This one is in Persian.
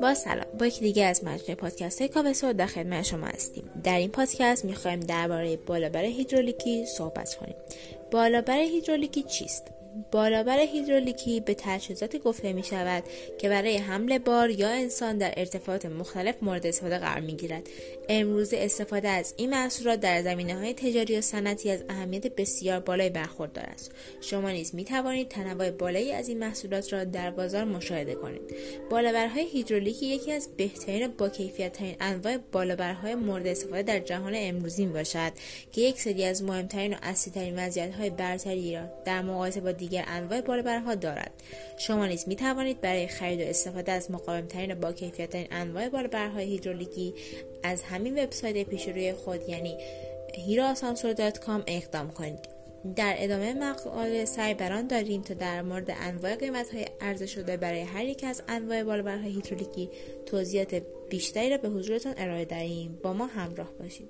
با سلام. با یکی دیگه از مجموعه پادکست های کابسو در خدمت شما هستیم. در این پادکست می‌خوایم درباره بالابر هیدرولیکی صحبت کنیم. بالابر هیدرولیکی چیست؟ بالابر هیدرولیکی به تجهیزاتی گفته می شود که برای حمل بار یا انسان در ارتفاعات مختلف مورد استفاده قرار می گیرد. امروز استفاده از این محصولات در زمینه های تجاری و صنعتی از اهمیت بسیار بالایی برخوردار است. شما نیز می توانید تنوع بالایی از این محصولات را در بازار مشاهده کنید. بالابرهای هیدرولیکی یکی از بهترین و با کیفیت ترین انواع بالابرهای مورد استفاده در جهان امروزی می باشد که یک سری از مهمترین و اصلیترین مزیت‌های برتری را در مقایسه با دیگر انواع بالابرها دارد. شما نیز می توانید برای خرید و استفاده از مقاومترین و با کیفیتترین انواع بالابرهای هیدرولیکی از همین وبسایت پیش روی خود یعنی هیرواسانسور.com اقدام کنید. در ادامه مقاله سعی بران داریم تا در مورد انواع قیمت های عرضه شده برای هر یک از انواع بالابرهای هیدرولیکی توضیحات بیشتری را به حضورتان ارائه دهیم. با ما همراه باشید.